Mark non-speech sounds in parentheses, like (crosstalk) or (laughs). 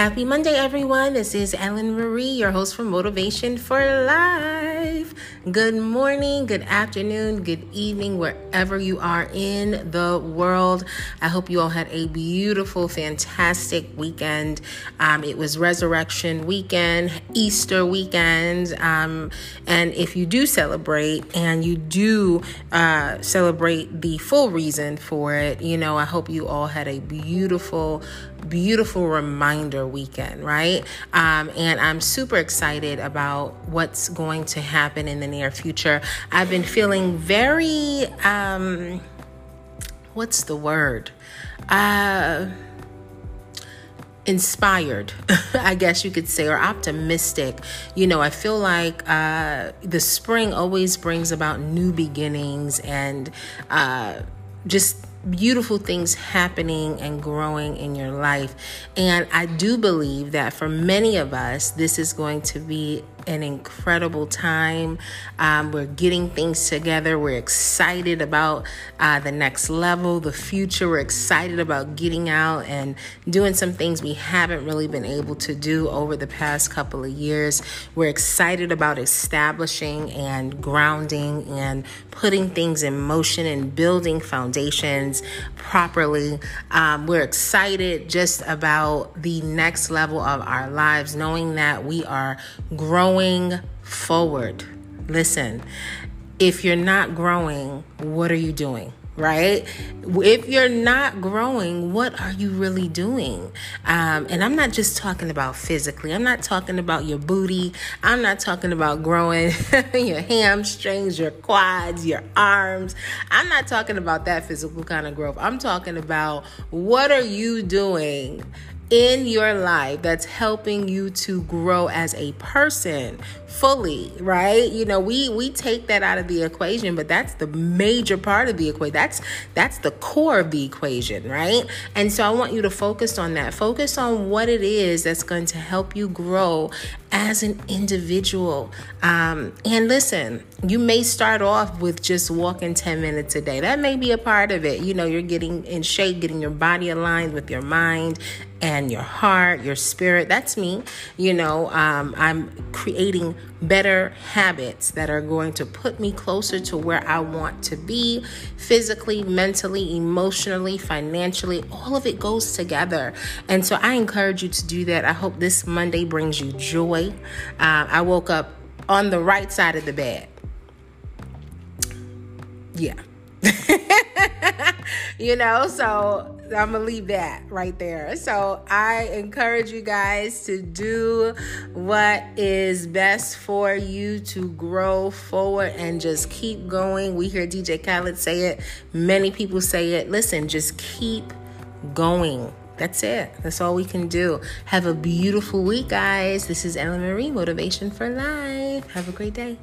Happy Monday, everyone. This is Ellen Marie, your host for Motivation for Life. Good morning, good afternoon, good evening, wherever you are in the world. I hope you all had a beautiful, fantastic weekend. Um, it was Resurrection Weekend, Easter weekend. Um, and if you do celebrate and you do uh, celebrate the full reason for it, you know, I hope you all had a beautiful, beautiful reminder weekend, right? Um, and I'm super excited about what's going to happen in the near future. I've been feeling very, um, what's the word? Uh, inspired, (laughs) I guess you could say, or optimistic. You know, I feel like uh, the spring always brings about new beginnings and uh, just beautiful things happening and growing in your life. And I do believe that for many of us, this is going to be an incredible time. Um, we're getting things together. We're excited about uh, the next level, the future. We're excited about getting out and doing some things we haven't really been able to do over the past couple of years. We're excited about establishing and grounding and putting things in motion and building foundations properly. Um, we're excited just about the next level of our lives, knowing that we are growing growing forward. Listen, if you're not growing, what are you doing? right? If you're not growing, what are you really doing? Um, and I'm not just talking about physically, I'm not talking about your booty, I'm not talking about growing (laughs) your hamstrings, your quads, your arms. I'm not talking about that physical kind of growth. I'm talking about what are you doing in your life that's helping you to grow as a person fully right? You know we we take that out of the equation but that's the major part of the equation that's that's the core of the equation right? And so i want you to focus on that. Focus on what it is that's going to help you grow as an individual um, and listen you may start off with just walking 10 minutes a day that may be a part of it you know you're getting in shape getting your body aligned with your mind and your heart, your spirit. That's me. You know, um, I'm creating better habits that are going to put me closer to where I want to be physically, mentally, emotionally, financially. All of it goes together. And so I encourage you to do that. I hope this Monday brings you joy. Uh, I woke up on the right side of the bed. Yeah. (laughs) you know, so I'm gonna leave that right there. So I encourage you guys to do what is best for you to grow forward and just keep going. We hear DJ Khaled say it, many people say it. Listen, just keep going. That's it. That's all we can do. Have a beautiful week, guys. This is Ellen Marie, Motivation for Life. Have a great day.